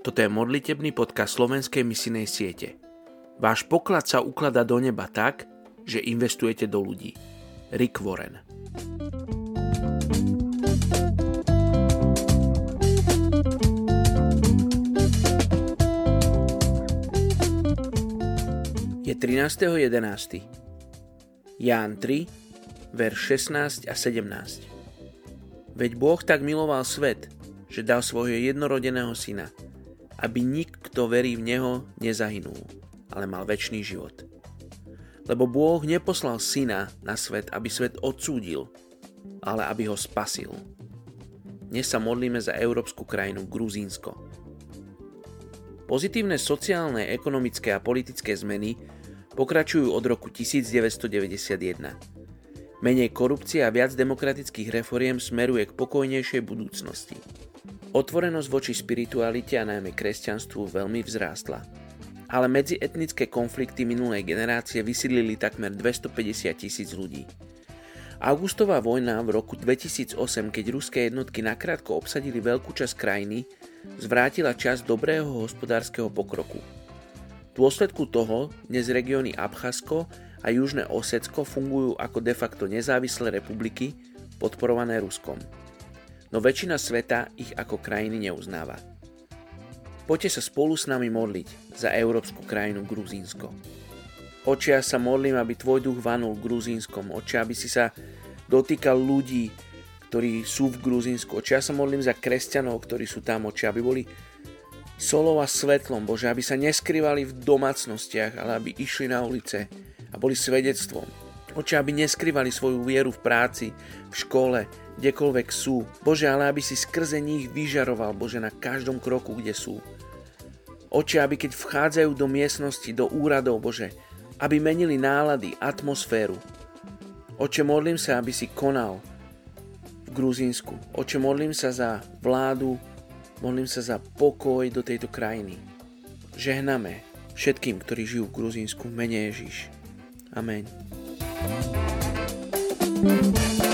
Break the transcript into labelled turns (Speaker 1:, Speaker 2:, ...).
Speaker 1: Toto je modlitebný podcast slovenskej misinej siete. Váš poklad sa ukladá do neba tak, že investujete do ľudí. Rick Warren Je 13.11. Ján 3, verš 16 a 17. Veď Boh tak miloval svet, že dal svojho jednorodeného syna, aby nik, kto verí v Neho, nezahynul, ale mal väčší život. Lebo Boh neposlal syna na svet, aby svet odsúdil, ale aby ho spasil. Dnes sa modlíme za európsku krajinu Gruzínsko. Pozitívne sociálne, ekonomické a politické zmeny pokračujú od roku 1991. Menej korupcie a viac demokratických reforiem smeruje k pokojnejšej budúcnosti. Otvorenosť voči spiritualite a najmä kresťanstvu veľmi vzrástla. Ale medzietnické konflikty minulej generácie vysídlili takmer 250 tisíc ľudí. Augustová vojna v roku 2008, keď ruské jednotky nakrátko obsadili veľkú časť krajiny, zvrátila čas dobrého hospodárskeho pokroku. V dôsledku toho dnes regióny Abchazsko a Južné Osecko fungujú ako de facto nezávislé republiky podporované Ruskom no väčšina sveta ich ako krajiny neuznáva. Poďte sa spolu s nami modliť za európsku krajinu Gruzínsko. Očia sa modlím, aby tvoj duch vanul v Gruzínskom. Očia, aby si sa dotýkal ľudí, ktorí sú v Gruzínsku. Očia sa modlím za kresťanov, ktorí sú tam. Očia, aby boli solou a svetlom, Bože, aby sa neskrývali v domácnostiach, ale aby išli na ulice a boli svedectvom. Oče, aby neskrývali svoju vieru v práci, v škole, kdekoľvek sú. Bože, ale aby si skrze nich vyžaroval, Bože, na každom kroku, kde sú. Oče, aby keď vchádzajú do miestnosti, do úradov, Bože, aby menili nálady, atmosféru. Oče, modlím sa, aby si konal v Gruzínsku. Oče, modlím sa za vládu, modlím sa za pokoj do tejto krajiny. Žehname všetkým, ktorí žijú v Gruzínsku, mene Ježiš. Amen. Thank you